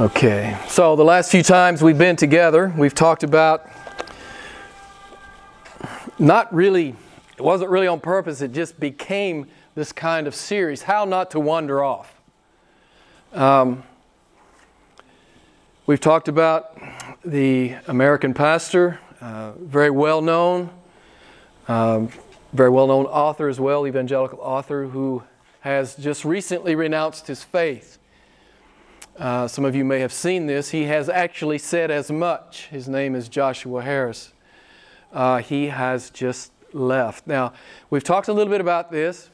Okay, so the last few times we've been together, we've talked about not really, it wasn't really on purpose, it just became this kind of series how not to wander off. Um, we've talked about the American pastor, uh, very well known, um, very well known author as well, evangelical author, who has just recently renounced his faith. Uh, some of you may have seen this. He has actually said as much. His name is Joshua Harris. Uh, he has just left. Now, we've talked a little bit about this.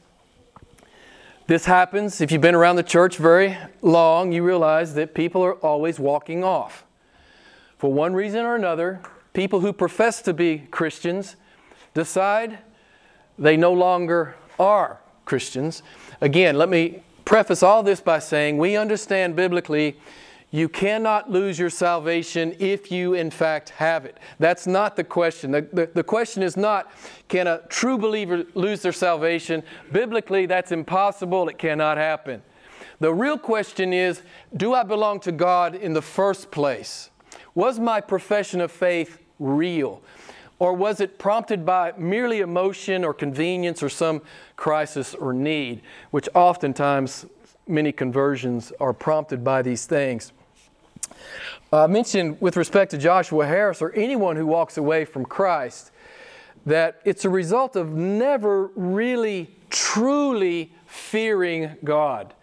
This happens if you've been around the church very long, you realize that people are always walking off. For one reason or another, people who profess to be Christians decide they no longer are Christians. Again, let me preface all this by saying we understand biblically you cannot lose your salvation if you, in fact, have it. That's not the question. The, the, the, question is not can a true believer lose their salvation? Biblically, that's impossible. It cannot happen. The real question is do I belong to God in the first place? Was my profession of faith real? Or was it prompted by merely emotion or convenience or some crisis or need, which oftentimes many conversions are prompted by these things? Uh, I mentioned with respect to Joshua Harris or anyone who walks away from Christ that it's a result of never really truly fearing God.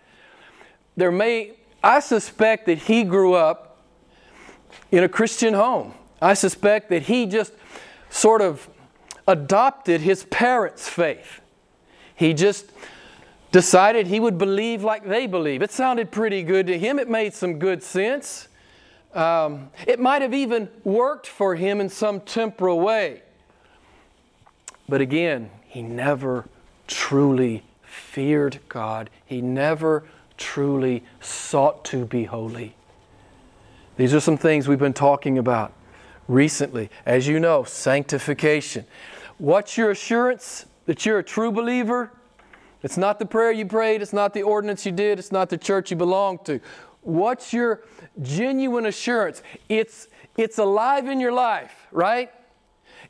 There may, I suspect that he grew up in a Christian home. I suspect that he just sort of adopted his parents' faith. He just decided he would believe like they believe. It sounded pretty good to him, it made some good sense. Um, it might have even worked for him in some temporal way. But again, he never truly feared God. He never truly sought to be holy. These are some things we've been talking about recently. As you know, sanctification. What's your assurance that you're a true believer? It's not the prayer you prayed, it's not the ordinance you did, it's not the church you belong to. What's your genuine assurance? It's, it's alive in your life, right?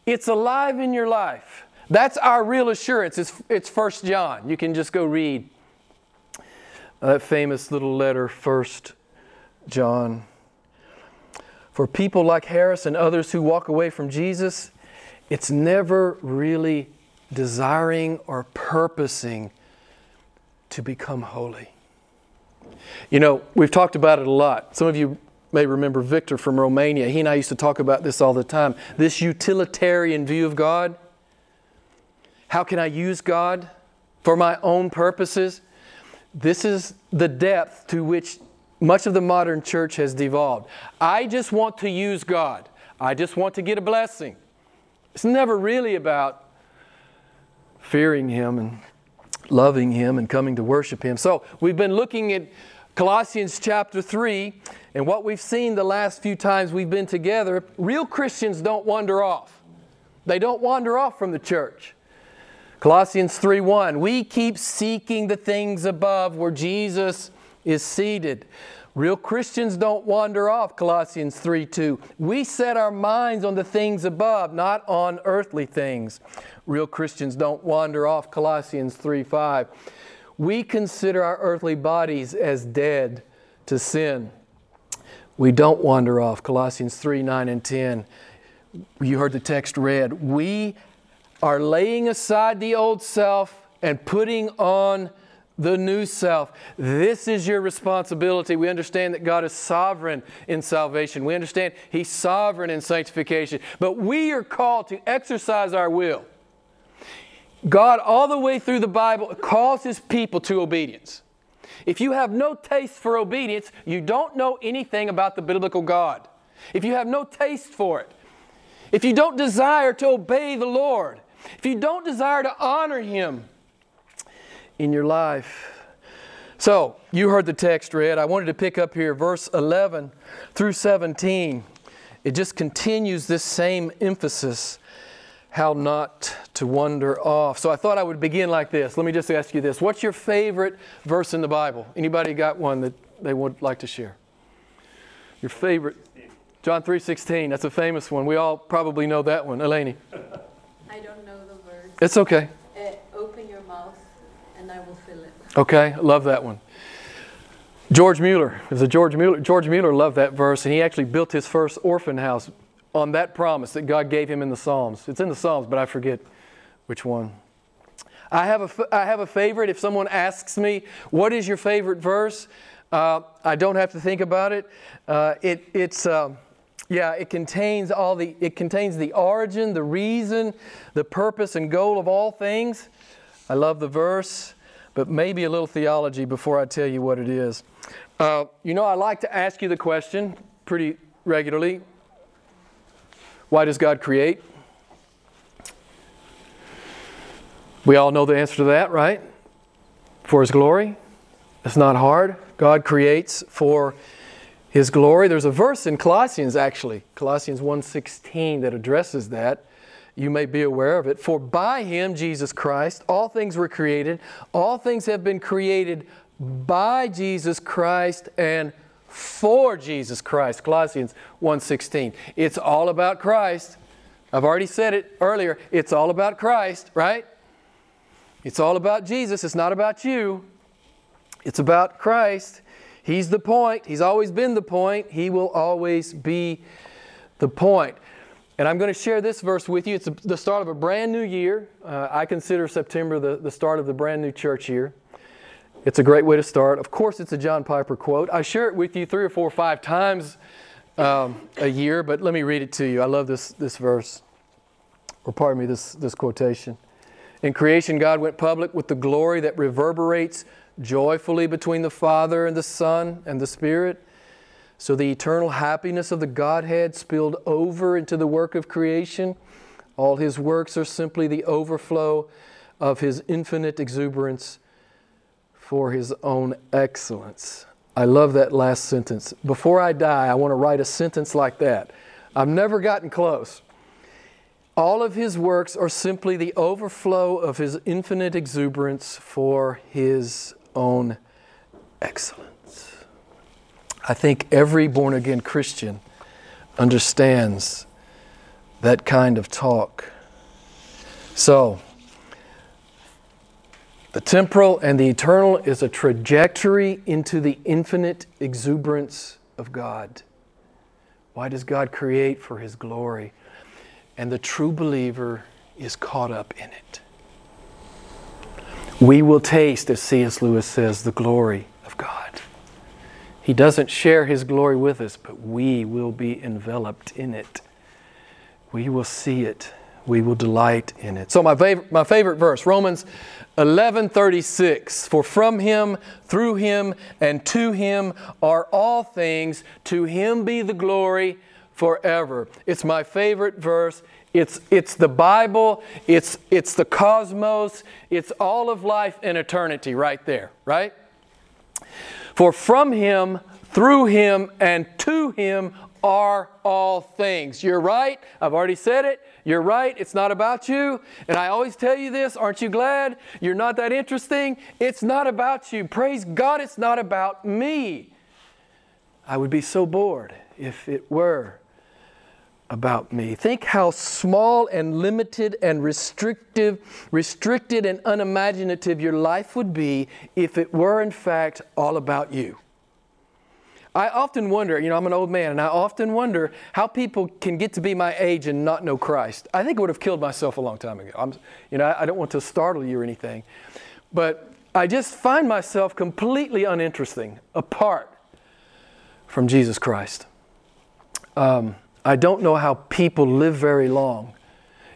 It's alive in your life. That's our real assurance. It's, it's 1 John. You can just go read that famous little letter, 1 John. For people like Harris and others who walk away from Jesus, it's never really desiring or purposing to become holy. You know, we've talked about it a lot. Some of you may remember Victor from Romania. He and I used to talk about this all the time. This utilitarian view of God. How can I use God for my own purposes? This is the depth to which much of the modern church has devolved. I just want to use God, I just want to get a blessing. It's never really about fearing Him and loving Him and coming to worship Him. So we've been looking at Colossians chapter 3, and what we've seen the last few times we've been together, real Christians don't wander off. They don't wander off from the church. Colossians 3:1 We keep seeking the things above where Jesus is seated. Real Christians don't wander off, Colossians 3 2. We set our minds on the things above, not on earthly things. Real Christians don't wander off, Colossians 3 5. We consider our earthly bodies as dead to sin. We don't wander off, Colossians 3 9 and 10. You heard the text read. We are laying aside the old self and putting on the new self. This is your responsibility. We understand that God is sovereign in salvation. We understand He's sovereign in sanctification. But we are called to exercise our will. God, all the way through the Bible, calls His people to obedience. If you have no taste for obedience, you don't know anything about the biblical God. If you have no taste for it, if you don't desire to obey the Lord, if you don't desire to honor Him, in your life. So, you heard the text read. I wanted to pick up here verse 11 through 17. It just continues this same emphasis how not to wander off. So I thought I would begin like this. Let me just ask you this. What's your favorite verse in the Bible? Anybody got one that they would like to share? Your favorite. John 3.16, that's a famous one. We all probably know that one. Eleni. I don't know the verse. It's okay. Uh, open your mouth and I will fill it. Okay, love that one. George Mueller, is a George Mueller. George Mueller loved that verse, and he actually built his first orphan house on that promise that God gave him in the Psalms. It's in the Psalms, but I forget which one. I have a, I have a favorite. If someone asks me, what is your favorite verse? Uh, I don't have to think about it. Uh, it it's, uh, yeah, it contains all the, it contains the origin, the reason, the purpose and goal of all things. I love the verse, but maybe a little theology before I tell you what it is. Uh, you know, I like to ask you the question pretty regularly why does God create? We all know the answer to that, right? For His glory. It's not hard. God creates for His glory. There's a verse in Colossians, actually, Colossians 1.16, that addresses that. You may be aware of it. For by Him, Jesus Christ, all things were created. All things have been created by Jesus Christ and for Jesus Christ. Colossians 1:16. It's all about Christ. I've already said it earlier. It's all about Christ, right? It's all about Jesus. It's not about you. It's about Christ. He's the point. He's always been the point. He will always be the point. And I'm going to share this verse with you. It's the start of a brand new year. Uh, I consider September the, the start of the brand new church year. It's a great way to start. Of course, it's a John Piper quote. I share it with you three or four or five times um, a year, but let me read it to you. I love this, this verse, or pardon me, this, this quotation. In creation, God went public with the glory that reverberates joyfully between the Father and the Son and the Spirit. So the eternal happiness of the Godhead spilled over into the work of creation. All his works are simply the overflow of his infinite exuberance for his own excellence. I love that last sentence. Before I die, I want to write a sentence like that. I've never gotten close. All of his works are simply the overflow of his infinite exuberance for his own excellence. I think every born again Christian understands that kind of talk. So, the temporal and the eternal is a trajectory into the infinite exuberance of God. Why does God create? For His glory. And the true believer is caught up in it. We will taste, as C.S. Lewis says, the glory of God. He doesn't share His glory with us, but we will be enveloped in it. We will see it. We will delight in it. So, my favorite, my favorite verse, Romans 11:36 For from him through him and to him are all things to him be the glory forever. It's my favorite verse. It's it's the Bible, it's it's the cosmos, it's all of life and eternity right there, right? For from him through him and to him are all things. You're right. I've already said it. You're right. It's not about you. And I always tell you this aren't you glad? You're not that interesting. It's not about you. Praise God, it's not about me. I would be so bored if it were about me. Think how small and limited and restrictive, restricted and unimaginative your life would be if it were in fact all about you. I often wonder, you know, I'm an old man, and I often wonder how people can get to be my age and not know Christ. I think I would have killed myself a long time ago. I'm, you know, I don't want to startle you or anything, but I just find myself completely uninteresting apart from Jesus Christ. Um, I don't know how people live very long.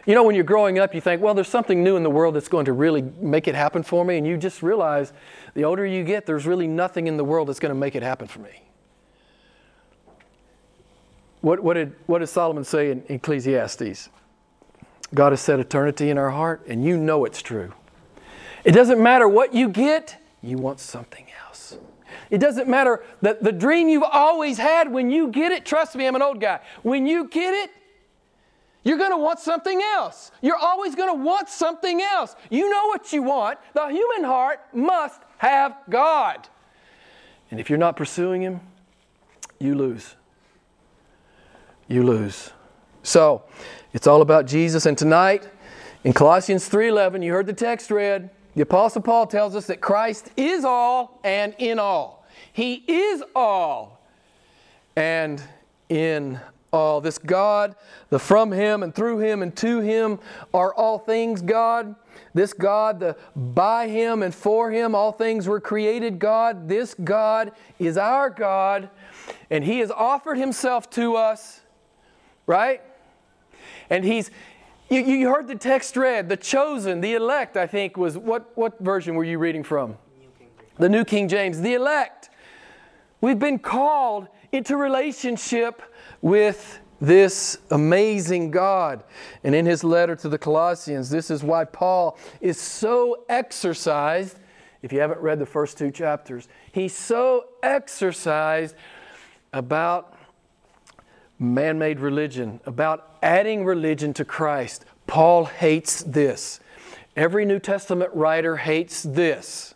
You know, when you're growing up, you think, well, there's something new in the world that's going to really make it happen for me. And you just realize the older you get, there's really nothing in the world that's going to make it happen for me. What, what, did, what did Solomon say in Ecclesiastes? God has set eternity in our heart, and you know it's true. It doesn't matter what you get, you want something. It doesn't matter that the dream you've always had, when you get it, trust me, I'm an old guy. When you get it, you're going to want something else. You're always going to want something else. You know what you want. The human heart must have God. And if you're not pursuing Him, you lose. you lose. So, it's all about Jesus. And tonight, in Colossians 3:11, you heard the text read. The apostle Paul tells us that Christ is all and in all. He is all and in all. This God, the from him and through him and to him are all things God. This God, the by him and for him all things were created God. This God is our God and he has offered himself to us, right? And he's you, you heard the text read, the chosen, the elect, I think was what, what version were you reading from? The New King James. The elect. We've been called into relationship with this amazing God. And in his letter to the Colossians, this is why Paul is so exercised. If you haven't read the first two chapters, he's so exercised about man made religion, about adding religion to Christ. Paul hates this. Every New Testament writer hates this.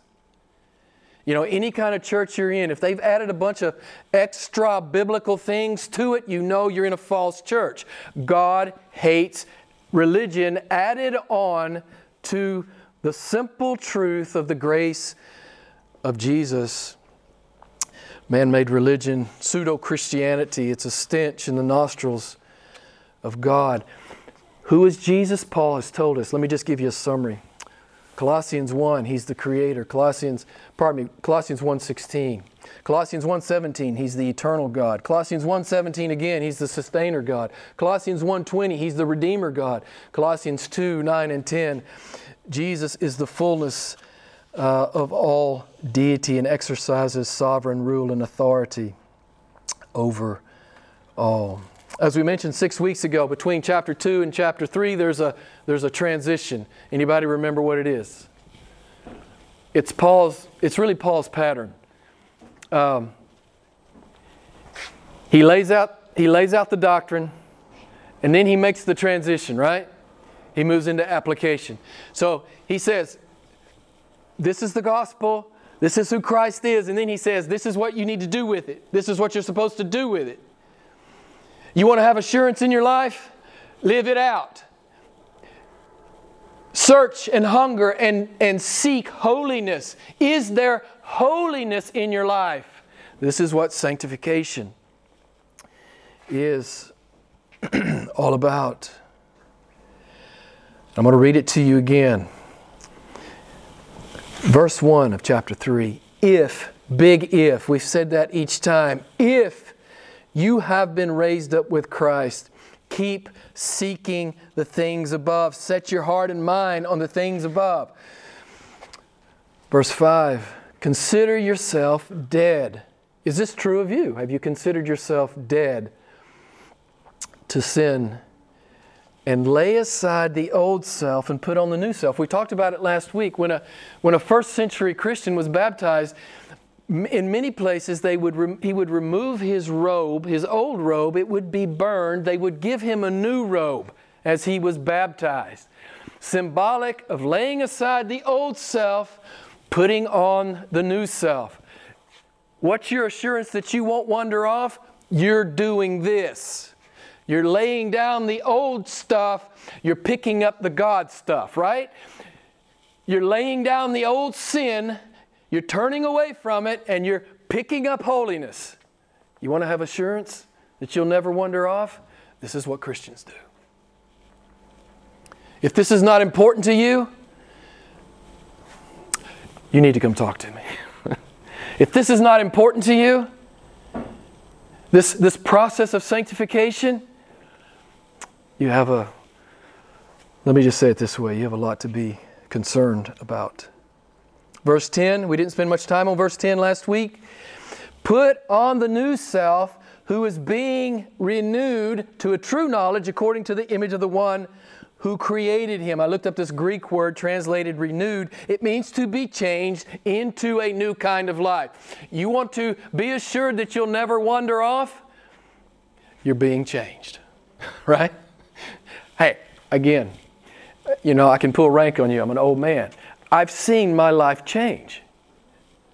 You know, any kind of church you're in, if they've added a bunch of extra biblical things to it, you know you're in a false church. God hates religion added on to the simple truth of the grace of Jesus man made religion, pseudo Christianity. It's a stench in the nostrils of God. Who is Jesus? Paul has told us. Let me just give you a summary. Colossians 1, he's the creator. Colossians, pardon me, Colossians 1:16. Colossians 1:17, he's the eternal God. Colossians 1:17 again, he's the sustainer God. Colossians 1:20, he's the redeemer God. Colossians 2, 9 and 10, Jesus is the fullness uh, of all deity and exercises sovereign rule and authority over all. As we mentioned six weeks ago, between chapter 2 and chapter 3, there's a, there's a transition. Anybody remember what it is? It's Paul's, it's really Paul's pattern. Um, he lays out he lays out the doctrine and then he makes the transition, right? He moves into application. So he says, this is the gospel. This is who Christ is. And then he says, This is what you need to do with it. This is what you're supposed to do with it. You want to have assurance in your life? Live it out. Search and hunger and, and seek holiness. Is there holiness in your life? This is what sanctification is all about. I'm going to read it to you again. Verse 1 of chapter 3 If, big if, we've said that each time, if you have been raised up with Christ, keep seeking the things above. Set your heart and mind on the things above. Verse 5 Consider yourself dead. Is this true of you? Have you considered yourself dead to sin and lay aside the old self and put on the new self. We talked about it last week. When a, when a first century Christian was baptized, in many places they would he would remove his robe, his old robe, it would be burned. They would give him a new robe as he was baptized. Symbolic of laying aside the old self, putting on the new self. What's your assurance that you won't wander off? You're doing this. You're laying down the old stuff, you're picking up the God stuff, right? You're laying down the old sin, you're turning away from it, and you're picking up holiness. You want to have assurance that you'll never wander off? This is what Christians do. If this is not important to you, you need to come talk to me. if this is not important to you, this, this process of sanctification, you have a, let me just say it this way you have a lot to be concerned about. Verse 10, we didn't spend much time on verse 10 last week. Put on the new self who is being renewed to a true knowledge according to the image of the one who created him. I looked up this Greek word translated renewed. It means to be changed into a new kind of life. You want to be assured that you'll never wander off? You're being changed, right? Hey, again, you know, I can pull rank on you. I'm an old man. I've seen my life change.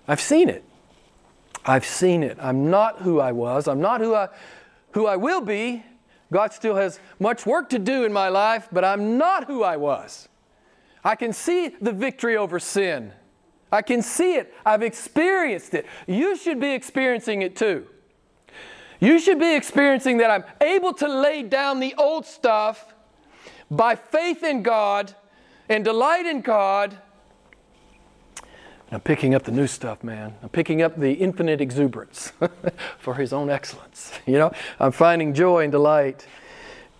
I've seen it. I've seen it. I'm not who I was. I'm not who I, who I will be, God still has much work to do in my life, but I'm not who I was. I can see the victory over sin. I can see it. I've experienced it. You should be experiencing it too. You should be experiencing that I'm able to lay down the old stuff by faith in God and delight in God. I'm picking up the new stuff, man. I'm picking up the infinite exuberance for His own excellence. You know, I'm finding joy and delight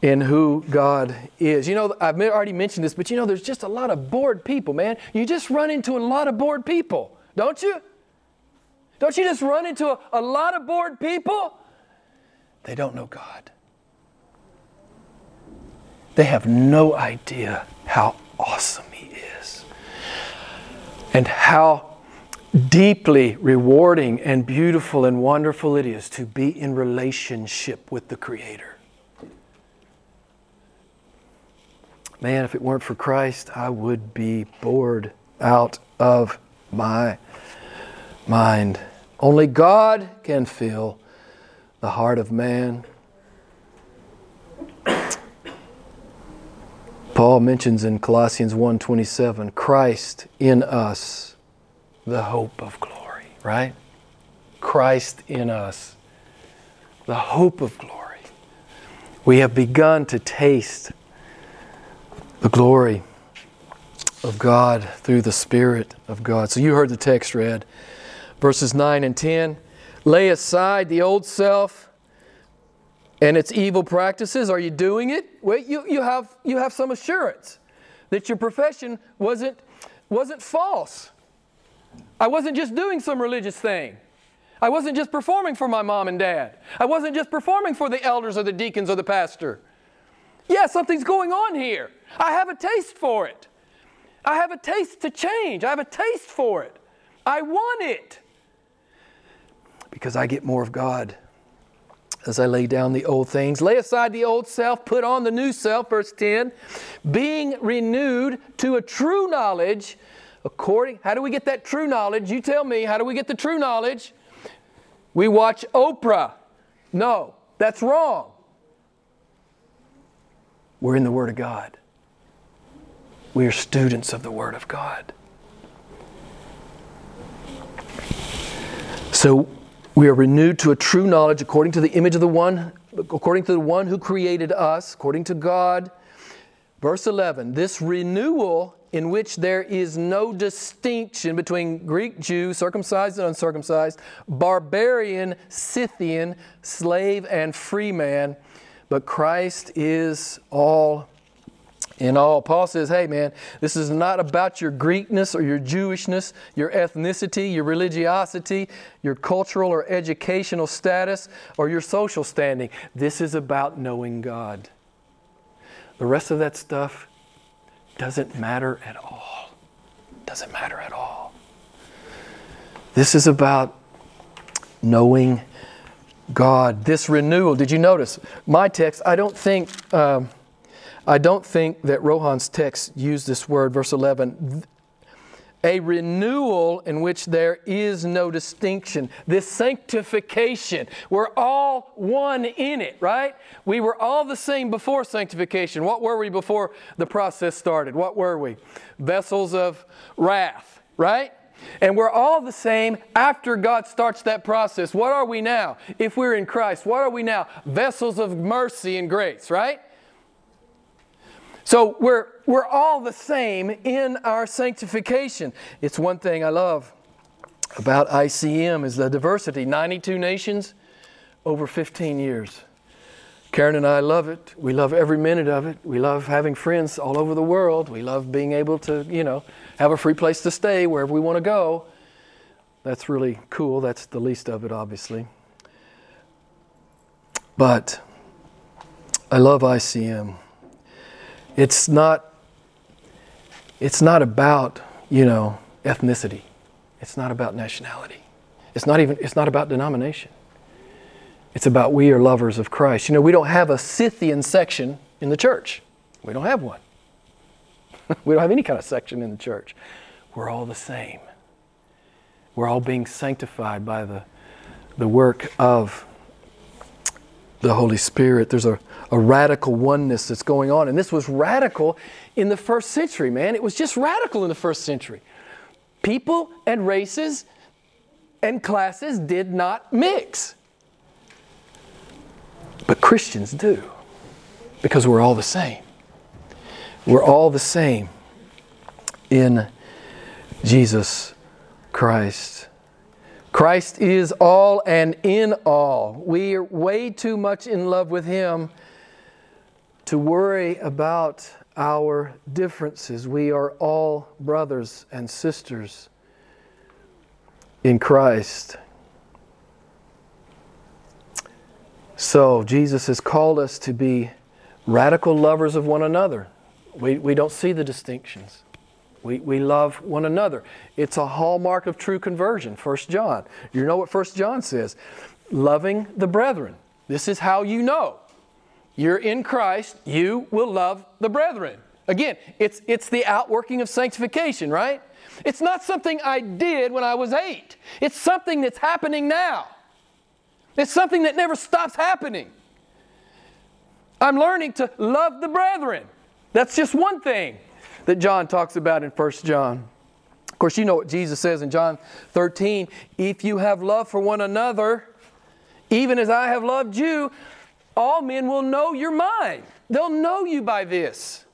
in who God is. You know, I've already mentioned this, but you know, there's just a lot of bored people, man. You just run into a lot of bored people, don't you? Don't you just run into a, a lot of bored people? They don't know God. They have no idea how awesome He is and how deeply rewarding and beautiful and wonderful it is to be in relationship with the Creator. Man, if it weren't for Christ, I would be bored out of my mind. Only God can fill the heart of man. Paul mentions in Colossians 1:27, Christ in us, the hope of glory, right? Christ in us, the hope of glory. We have begun to taste the glory of God through the Spirit of God. So you heard the text read, verses 9 and 10. Lay aside the old self and its evil practices. Are you doing it? Well, you, you, have, you have some assurance that your profession wasn't, wasn't false. I wasn't just doing some religious thing. I wasn't just performing for my mom and dad. I wasn't just performing for the elders or the deacons or the pastor. Yeah, something's going on here. I have a taste for it. I have a taste to change. I have a taste for it. I want it because I get more of God as I lay down the old things. Lay aside the old self, put on the new self, verse 10, being renewed to a true knowledge according how do we get that true knowledge? You tell me, how do we get the true knowledge? We watch Oprah. No, that's wrong. We're in the Word of God. We are students of the Word of God. So we are renewed to a true knowledge according to the image of the one, according to the one who created us, according to God. Verse 11 this renewal in which there is no distinction between Greek Jew, circumcised and uncircumcised, barbarian, Scythian, slave, and free man, but Christ is all in all. Paul says, hey man, this is not about your Greekness or your Jewishness, your ethnicity, your religiosity, your cultural or educational status, or your social standing. This is about knowing God. The rest of that stuff doesn't matter at all. Doesn't matter at all. This is about knowing God. This renewal, did you notice? My text, I don't think. Um, I don't think that Rohan's text used this word, verse 11. A renewal in which there is no distinction. This sanctification. We're all one in it, right? We were all the same before sanctification. What were we before the process started? What were we? Vessels of wrath, right? And we're all the same after God starts that process. What are we now? If we're in Christ, what are we now? Vessels of mercy and grace, right? So we're, we're all the same in our sanctification. It's one thing I love about ICM is the diversity. 92 nations over 15 years. Karen and I love it. We love every minute of it. We love having friends all over the world. We love being able to, you know, have a free place to stay wherever we want to go. That's really cool. That's the least of it, obviously. But I love ICM it's not it's not about you know ethnicity. It's not about nationality. It's not even it's not about denomination. It's about we are lovers of christ. You know we don't have a scythian section in the church. We don't have one. We don't have any kind of section in the church. We're all the same. We're all being sanctified by the the work of the Holy Spirit. There's a, a radical oneness that's going on. And this was radical in the first century, man. It was just radical in the first century. People and races and classes did not mix. But Christians do, because we're all the same. We're all the same in Jesus Christ. Christ is all and in all. We are way too much in love with Him to worry about our differences. We are all brothers and sisters in Christ. So, Jesus has called us to be radical lovers of one another. We, we don't see the distinctions. We, we love one another. It's a hallmark of true conversion, 1 John. You know what 1 John says? Loving the brethren. This is how you know. You're in Christ, you will love the brethren. Again, it's, it's the outworking of sanctification, right? It's not something I did when I was eight, it's something that's happening now. It's something that never stops happening. I'm learning to love the brethren. That's just one thing that John talks about in 1 John. Of course, you know what Jesus says in John 13 if you have love for one another, even as I have loved you, all men will know you're mine. They'll know you by this.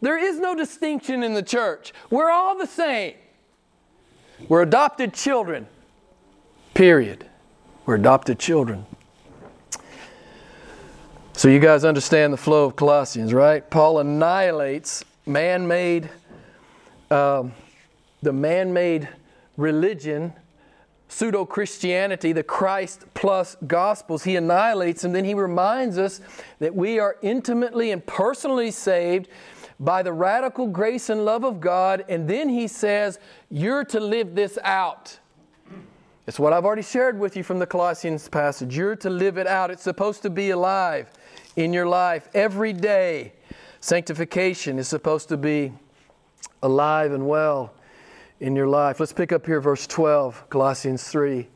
There is no distinction in the church. We're all the same. We're adopted children, period. We're adopted children. So, you guys understand the flow of Colossians, right? Paul annihilates man made, um, the man made religion, pseudo Christianity, the Christ plus Gospels. He annihilates and then he reminds us that we are intimately and personally saved by the radical grace and love of God. And then he says, You're to live this out. It's what I've already shared with you from the Colossians passage. You're to live it out. It's supposed to be alive in your life every day. Sanctification is supposed to be alive and well in your life. Let's pick up here verse 12, Colossians 3.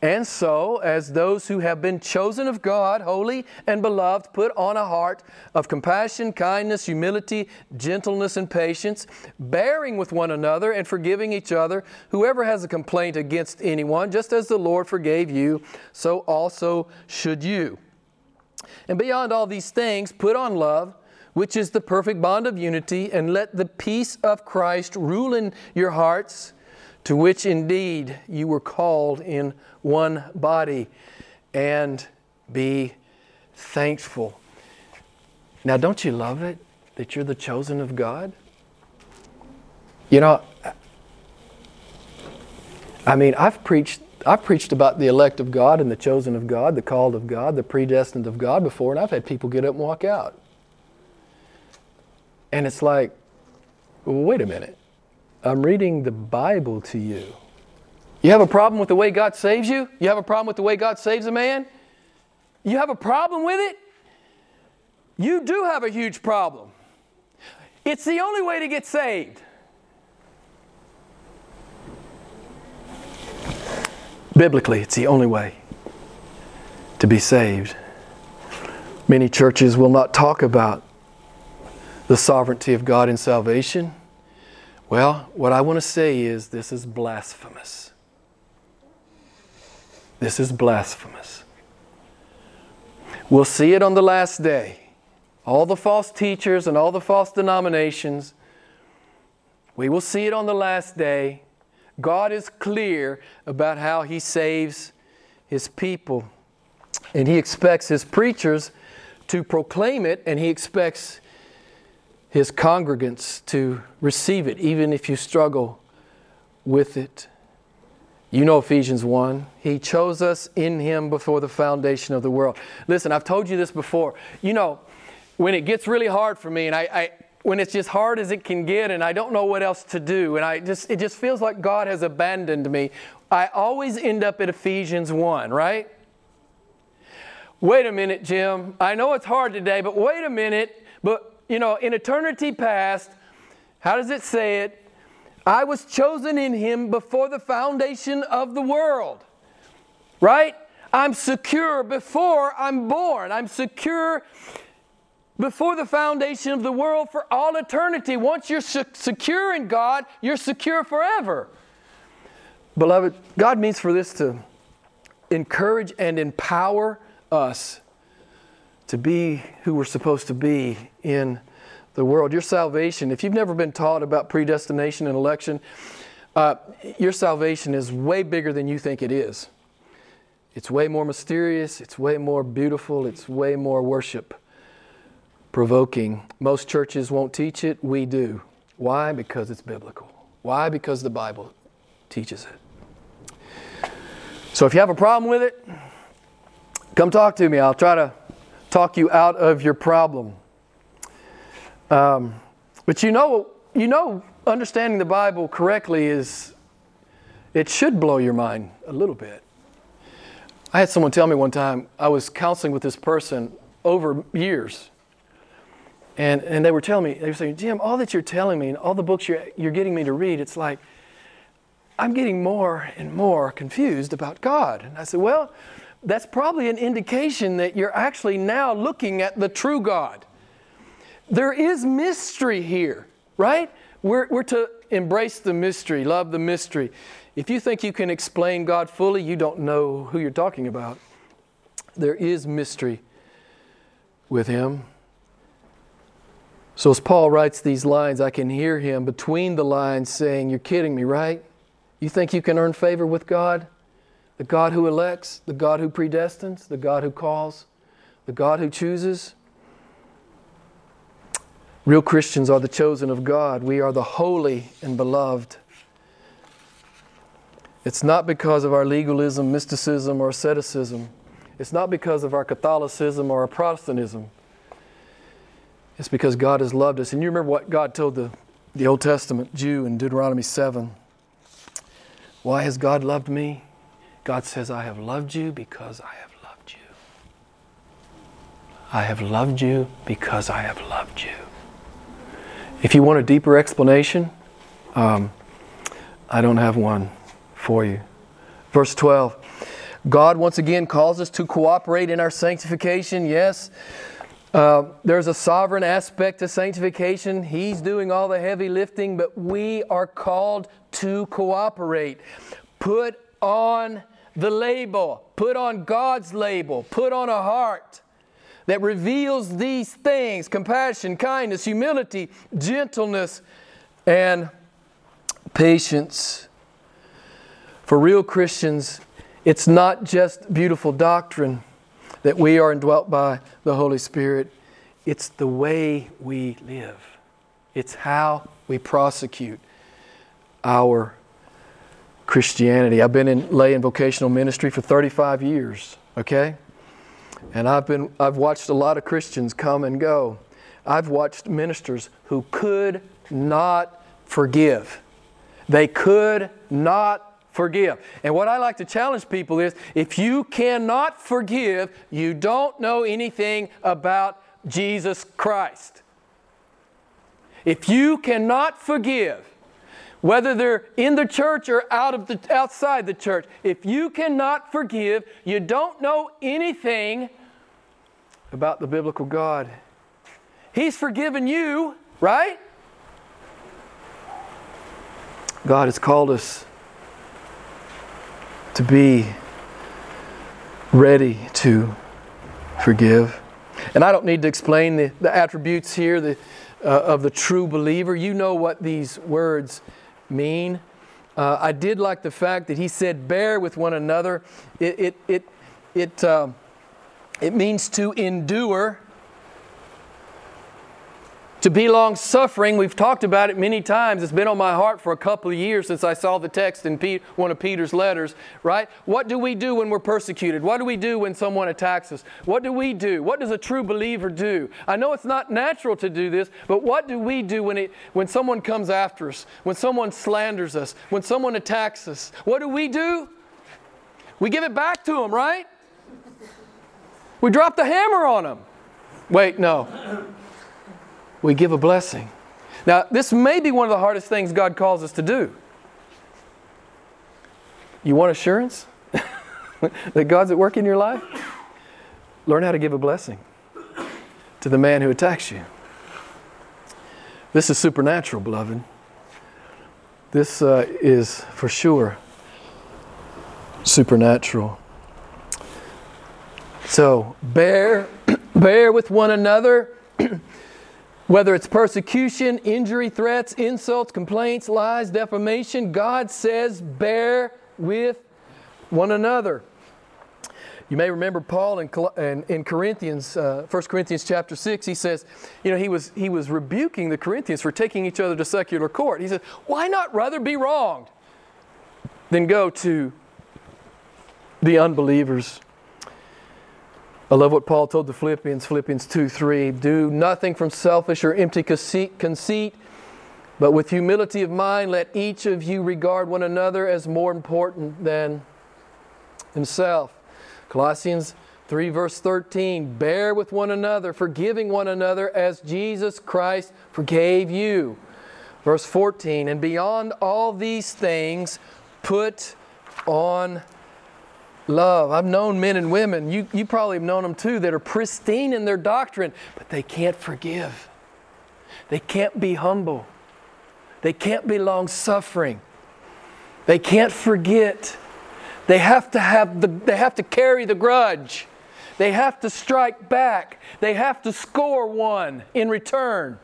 And so, as those who have been chosen of God, holy and beloved, put on a heart of compassion, kindness, humility, gentleness, and patience, bearing with one another and forgiving each other, whoever has a complaint against anyone, just as the Lord forgave you, so also should you. And beyond all these things, put on love which is the perfect bond of unity, and let the peace of Christ rule in your hearts, to which indeed you were called in one body, and be thankful. Now, don't you love it that you're the chosen of God? You know, I mean, I've preached I've preached about the elect of God and the chosen of God, the called of God, the predestined of God before, and I've had people get up and walk out. And it's like, wait a minute. I'm reading the Bible to you. You have a problem with the way God saves you? You have a problem with the way God saves a man? You have a problem with it? You do have a huge problem. It's the only way to get saved. Biblically, it's the only way to be saved. Many churches will not talk about the sovereignty of God in salvation? Well, what I want to say is this is blasphemous. This is blasphemous. We'll see it on the last day. All the false teachers and all the false denominations, we will see it on the last day. God is clear about how He saves His people. And He expects His preachers to proclaim it, and He expects his congregants to receive it, even if you struggle with it. You know Ephesians 1. He chose us in Him before the foundation of the world. Listen, I've told you this before. You know, when it gets really hard for me, and I, I when it's just hard as it can get, and I don't know what else to do, and I just it just feels like God has abandoned me. I always end up at Ephesians 1, right? Wait a minute, Jim. I know it's hard today, but wait a minute. But you know, in eternity past, how does it say it? I was chosen in him before the foundation of the world. Right? I'm secure before I'm born. I'm secure before the foundation of the world for all eternity. Once you're secure in God, you're secure forever. Beloved, God means for this to encourage and empower us to be who we're supposed to be in the world. Your salvation, if you've never been taught about predestination and election, uh, your salvation is way bigger than you think it is. It's way more mysterious, it's way more beautiful, it's way more worship provoking. Most churches won't teach it, we do. Why? Because it's biblical. Why? Because the Bible teaches it. So if you have a problem with it, come talk to me. I'll try to talk you out of your problem. Um, but you know, you know, understanding the Bible correctly is, it should blow your mind a little bit. I had someone tell me one time, I was counseling with this person over years. And, and they were telling me, they were saying, Jim, all that you're telling me and all the books you're, you're getting me to read, it's like, I'm getting more and more confused about God. And I said, Well, that's probably an indication that you're actually now looking at the true God. There is mystery here, right? We're, we're to embrace the mystery, love the mystery. If you think you can explain God fully, you don't know who you're talking about. There is mystery with Him. So, as Paul writes these lines, I can hear him between the lines saying, You're kidding me, right? You think you can earn favor with God? The God who elects, the God who predestines, the God who calls, the God who chooses? Real Christians are the chosen of God. We are the holy and beloved. It's not because of our legalism, mysticism, or asceticism. It's not because of our Catholicism or our Protestantism. It's because God has loved us. And you remember what God told the, the Old Testament Jew in Deuteronomy 7. Why has God loved me? God says, I have loved you because I have loved you. I have loved you because I have loved you. If you want a deeper explanation, um, I don't have one for you. Verse 12 God once again calls us to cooperate in our sanctification. Yes, uh, there's a sovereign aspect to sanctification. He's doing all the heavy lifting, but we are called to cooperate. Put on the label, put on God's label, put on a heart that reveals these things. Compassion, kindness, humility, gentleness, and patience. For real Christians, it's not just beautiful doctrine that we are indwelt by the Holy Spirit, it's the way we live, it's how we prosecute our Christianity. I've been in lay and vocational ministry for 35 years, okay? And I've, been, I've watched a lot of Christians come and go. I've watched ministers who could not forgive. They could not forgive. And what I like to challenge people is if you cannot forgive, you don't know anything about Jesus Christ. If you cannot forgive, whether they're in the church or out of the, outside the church, if you cannot forgive, you don't know anything about the biblical God. He's forgiven you, right? God has called us to be ready to forgive. And I don't need to explain the, the attributes here the, uh, of the true believer. You know what these words mean. Uh, I did like the fact that he said, bear with one another. It, it, it, it uh, it means to endure. To be long suffering, we've talked about it many times. It's been on my heart for a couple of years since I saw the text in one of Peter's letters, right? What do we do when we're persecuted? What do we do when someone attacks us? What do we do? What does a true believer do? I know it's not natural to do this, but what do we do when, it, when someone comes after us, when someone slanders us, when someone attacks us? What do we do? We give it back to them, right? We drop the hammer on them. Wait, no. We give a blessing. Now, this may be one of the hardest things God calls us to do. You want assurance? that God's at work in your life? Learn how to give a blessing to the man who attacks you. This is supernatural, beloved. This uh, is for sure supernatural. So bear, bear with one another, whether it's persecution, injury, threats, insults, complaints, lies, defamation. God says, bear with one another. You may remember Paul in, in, in Corinthians, uh, 1 Corinthians chapter 6, he says, you know, he was, he was rebuking the Corinthians for taking each other to secular court. He said, why not rather be wronged than go to the unbelievers? I love what Paul told the Philippians, Philippians 2 3. Do nothing from selfish or empty conceit, but with humility of mind, let each of you regard one another as more important than himself. Colossians 3, verse 13 Bear with one another, forgiving one another as Jesus Christ forgave you. Verse 14 And beyond all these things, put on love. I've known men and women, you, you probably have known them too, that are pristine in their doctrine, but they can't forgive. They can't be humble. They can't be long suffering. They can't forget. They have to have the, they have to carry the grudge. They have to strike back. They have to score one in return.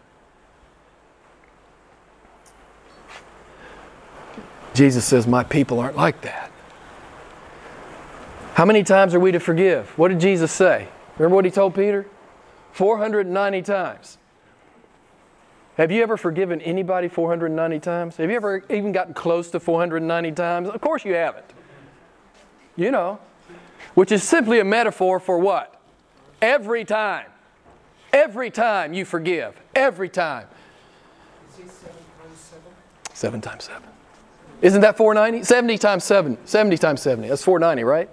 Jesus says, My people aren't like that. How many times are we to forgive? What did Jesus say? Remember what he told Peter? 490 times. Have you ever forgiven anybody 490 times? Have you ever even gotten close to 490 times? Of course you haven't you know, which is simply a metaphor for what? Every time. Every time you forgive. Every time. Seven times seven. Isn't that 490? 70 times 7. 70 times 70. That's 490, right?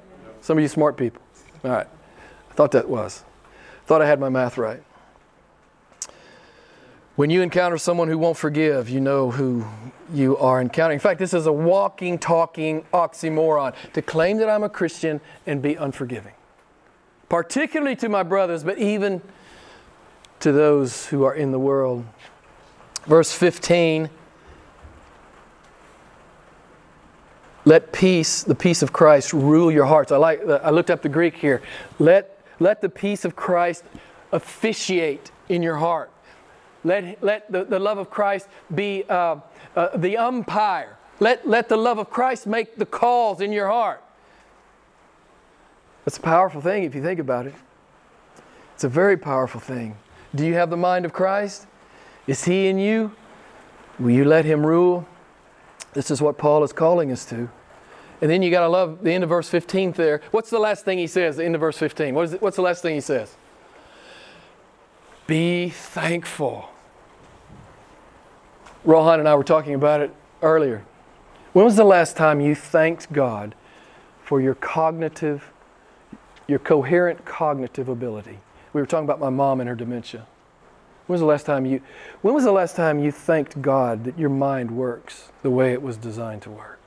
Some of you smart people. All right. I thought that was. Thought I had my math right. When you encounter someone who won't forgive, you know who you are encountering. In fact, this is a walking, talking oxymoron to claim that I'm a Christian and be unforgiving, particularly to my brothers, but even to those who are in the world. Verse 15 Let peace, the peace of Christ, rule your hearts. I, like, I looked up the Greek here. Let, let the peace of Christ officiate in your heart. Let, let the, the love of Christ be uh, uh, the umpire. Let, let the love of Christ make the calls in your heart. That's a powerful thing if you think about it. It's a very powerful thing. Do you have the mind of Christ? Is He in you? Will you let Him rule? This is what Paul is calling us to. And then you got to love the end of verse 15 there. What's the last thing he says, the end of verse 15? What is it, what's the last thing he says? Be thankful. Rohan and I were talking about it earlier. When was the last time you thanked God for your cognitive, your coherent cognitive ability? We were talking about my mom and her dementia. When was the last time you when was the last time you thanked God that your mind works the way it was designed to work?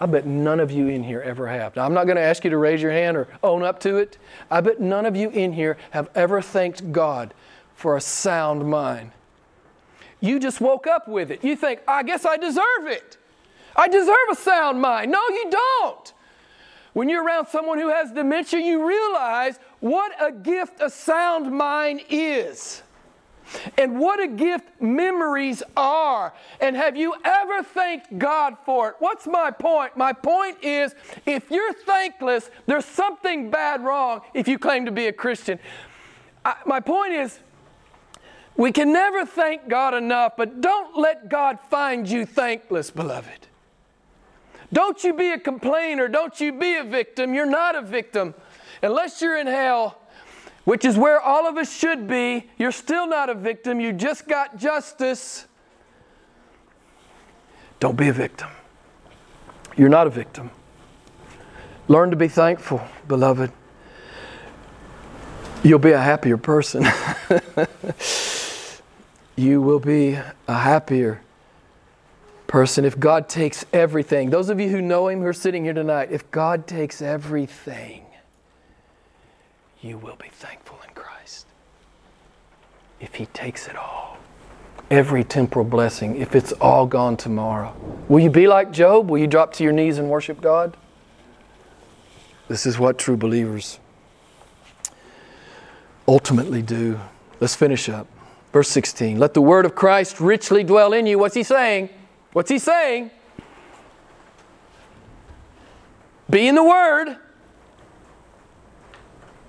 I bet none of you in here ever have. Now, I'm not going to ask you to raise your hand or own up to it. I bet none of you in here have ever thanked God for a sound mind. You just woke up with it. You think, I guess I deserve it. I deserve a sound mind. No, you don't. When you're around someone who has dementia, you realize what a gift a sound mind is. And what a gift memories are. And have you ever thanked God for it? What's my point? My point is if you're thankless, there's something bad wrong if you claim to be a Christian. I, my point is we can never thank God enough, but don't let God find you thankless, beloved. Don't you be a complainer. Don't you be a victim. You're not a victim. Unless you're in hell, which is where all of us should be, you're still not a victim. You just got justice. Don't be a victim. You're not a victim. Learn to be thankful, beloved. You'll be a happier person. you will be a happier person, if God takes everything, those of you who know Him who are sitting here tonight, if God takes everything, you will be thankful in Christ. If He takes it all, every temporal blessing, if it's all gone tomorrow, will you be like Job? Will you drop to your knees and worship God? This is what true believers ultimately do. Let's finish up. Verse 16 Let the word of Christ richly dwell in you. What's he saying? What's he saying? Be in the Word.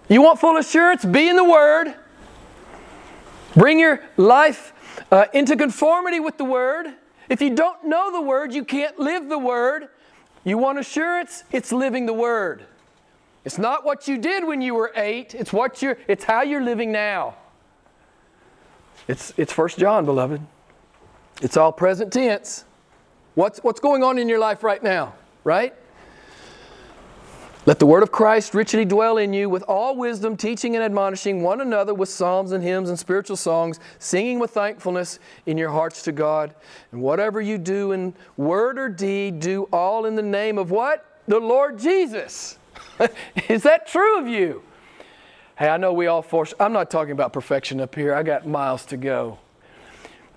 You want full assurance? Be in the Word. Bring your life uh, into conformity with the Word. If you don't know the Word, you can't live the Word. You want assurance? It's living the Word. It's not what you did when you were eight. It's what you're. It's how you're living now. It's it's First John, beloved. It's all present tense. What's, what's going on in your life right now, right? Let the word of Christ richly dwell in you with all wisdom, teaching and admonishing one another with psalms and hymns and spiritual songs, singing with thankfulness in your hearts to God. And whatever you do in word or deed, do all in the name of what? The Lord Jesus. Is that true of you? Hey, I know we all force, I'm not talking about perfection up here. I got miles to go.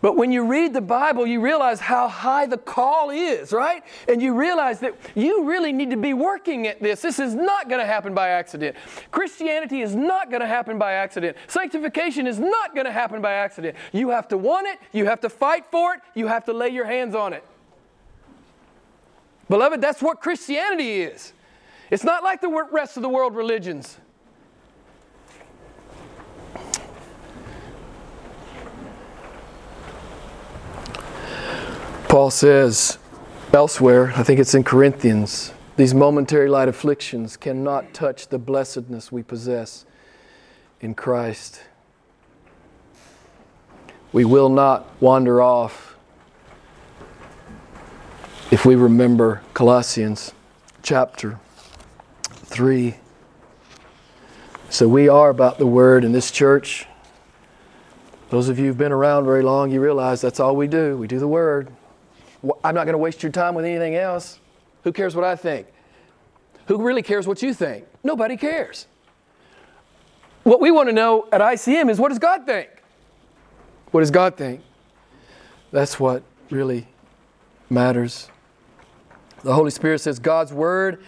But when you read the Bible, you realize how high the call is, right? And you realize that you really need to be working at this. This is not going to happen by accident. Christianity is not going to happen by accident. Sanctification is not going to happen by accident. You have to want it, you have to fight for it, you have to lay your hands on it. Beloved, that's what Christianity is. It's not like the rest of the world religions. Paul says elsewhere, I think it's in Corinthians, these momentary light afflictions cannot touch the blessedness we possess in Christ. We will not wander off if we remember Colossians chapter 3. So we are about the Word in this church. Those of you who've been around very long, you realize that's all we do. We do the Word. I'm not going to waste your time with anything else. Who cares what I think? Who really cares what you think? Nobody cares. What we want to know at ICM is what does God think? What does God think? That's what really matters. The Holy Spirit says God's word,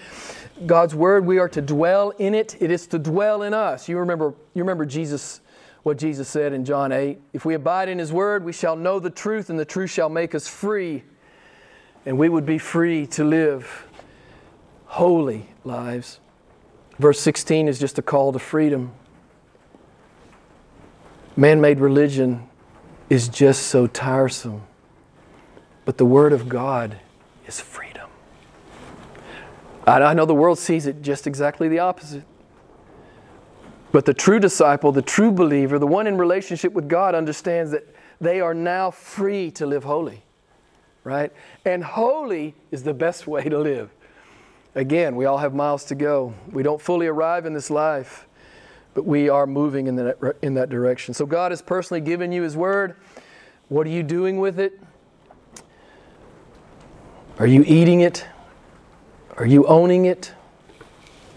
God's word, we are to dwell in it. It is to dwell in us. You remember, you remember Jesus, what Jesus said in John 8. If we abide in his word, we shall know the truth, and the truth shall make us free and we would be free to live holy lives. Verse 16 is just a call to freedom. Man made religion is just so tiresome, but the Word of God is freedom. I know the world sees it just exactly the opposite. But the true disciple, the true believer, the one in relationship with God understands that they are now free to live holy right? And holy is the best way to live. Again, we all have miles to go. We don't fully arrive in this life, but we are moving in that, in that direction. So, God has personally given you His Word. What are you doing with it? Are you eating it? Are you owning it?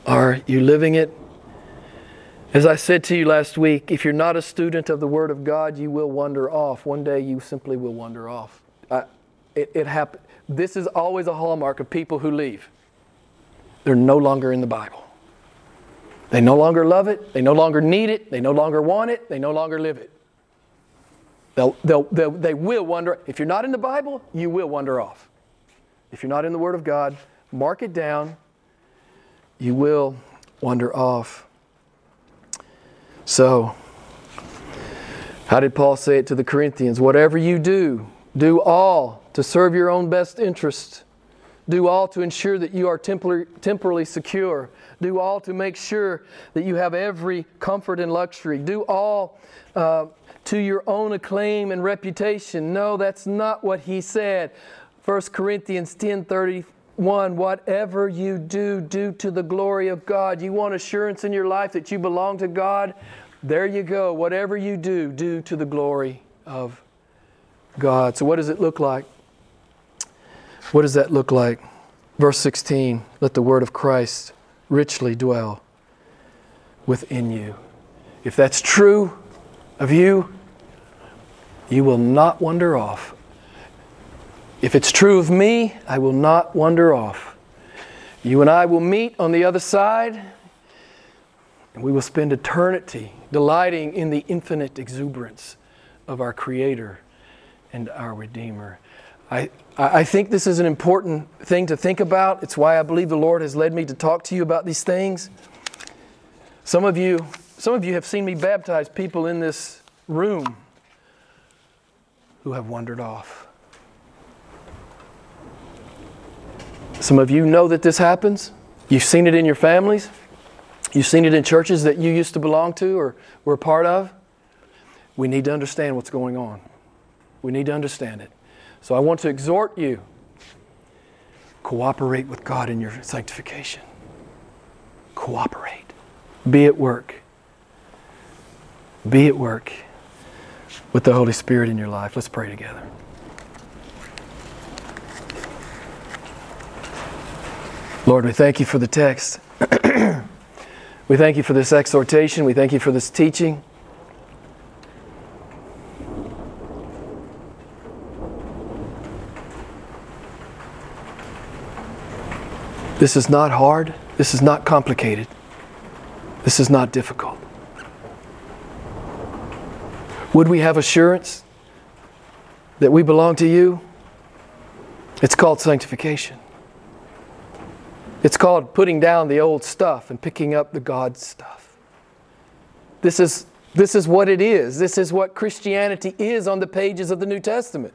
Are you living it? As I said to you last week, if you're not a student of the Word of God, you will wander off. One day you simply will wander off. It, it happened. This is always a hallmark of people who leave. They're no longer in the Bible. They no longer love it. They no longer need it. They no longer want it. They no longer live it. They'll, they'll, they'll, they will wander. If you're not in the Bible, you will wander off. If you're not in the Word of God, mark it down. You will wander off. So, how did Paul say it to the Corinthians? Whatever you do, do all to serve your own best interest. Do all to ensure that you are temporally secure. Do all to make sure that you have every comfort and luxury. Do all uh, to your own acclaim and reputation. No, that's not what he said. 1 Corinthians 10 31, whatever you do, do to the glory of God. You want assurance in your life that you belong to God? There you go. Whatever you do, do to the glory of God. So, what does it look like? What does that look like? Verse 16 Let the word of Christ richly dwell within you. If that's true of you, you will not wander off. If it's true of me, I will not wander off. You and I will meet on the other side, and we will spend eternity delighting in the infinite exuberance of our Creator and our Redeemer. I, I think this is an important thing to think about. It's why I believe the Lord has led me to talk to you about these things. Some of you, some of you have seen me baptize people in this room who have wandered off. Some of you know that this happens. You've seen it in your families. You've seen it in churches that you used to belong to or were a part of. We need to understand what's going on. We need to understand it. So I want to exhort you cooperate with God in your sanctification. Cooperate. Be at work. Be at work with the Holy Spirit in your life. Let's pray together. Lord, we thank you for the text. we thank you for this exhortation. We thank you for this teaching. This is not hard. This is not complicated. This is not difficult. Would we have assurance that we belong to you? It's called sanctification. It's called putting down the old stuff and picking up the God stuff. This is, this is what it is. This is what Christianity is on the pages of the New Testament.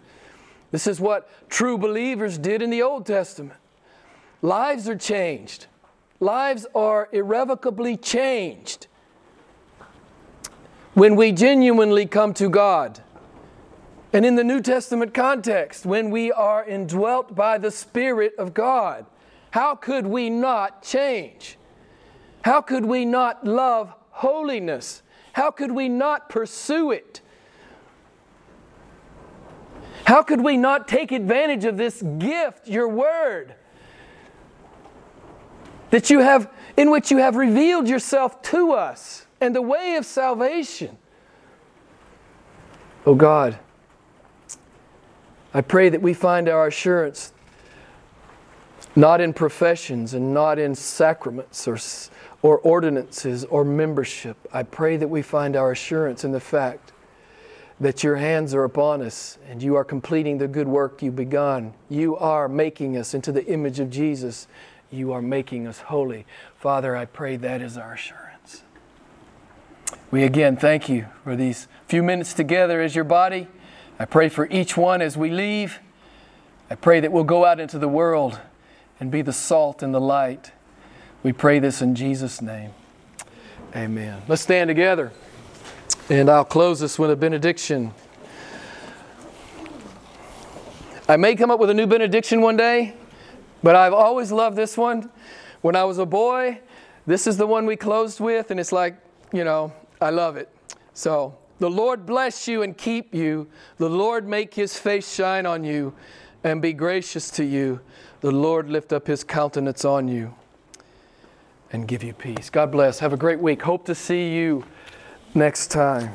This is what true believers did in the Old Testament. Lives are changed, lives are irrevocably changed when we genuinely come to God. And in the New Testament context, when we are indwelt by the Spirit of God, how could we not change? How could we not love holiness? How could we not pursue it? How could we not take advantage of this gift, your word, that you have in which you have revealed yourself to us and the way of salvation? Oh God, I pray that we find our assurance not in professions and not in sacraments or, or ordinances or membership. I pray that we find our assurance in the fact that your hands are upon us and you are completing the good work you've begun. You are making us into the image of Jesus. You are making us holy. Father, I pray that is our assurance. We again thank you for these few minutes together as your body. I pray for each one as we leave. I pray that we'll go out into the world and be the salt and the light. We pray this in Jesus' name. Amen. Let's stand together. And I'll close this with a benediction. I may come up with a new benediction one day, but I've always loved this one. When I was a boy, this is the one we closed with, and it's like, you know, I love it. So, the Lord bless you and keep you. The Lord make his face shine on you and be gracious to you the Lord lift up his countenance on you and give you peace. God bless. Have a great week. Hope to see you next time.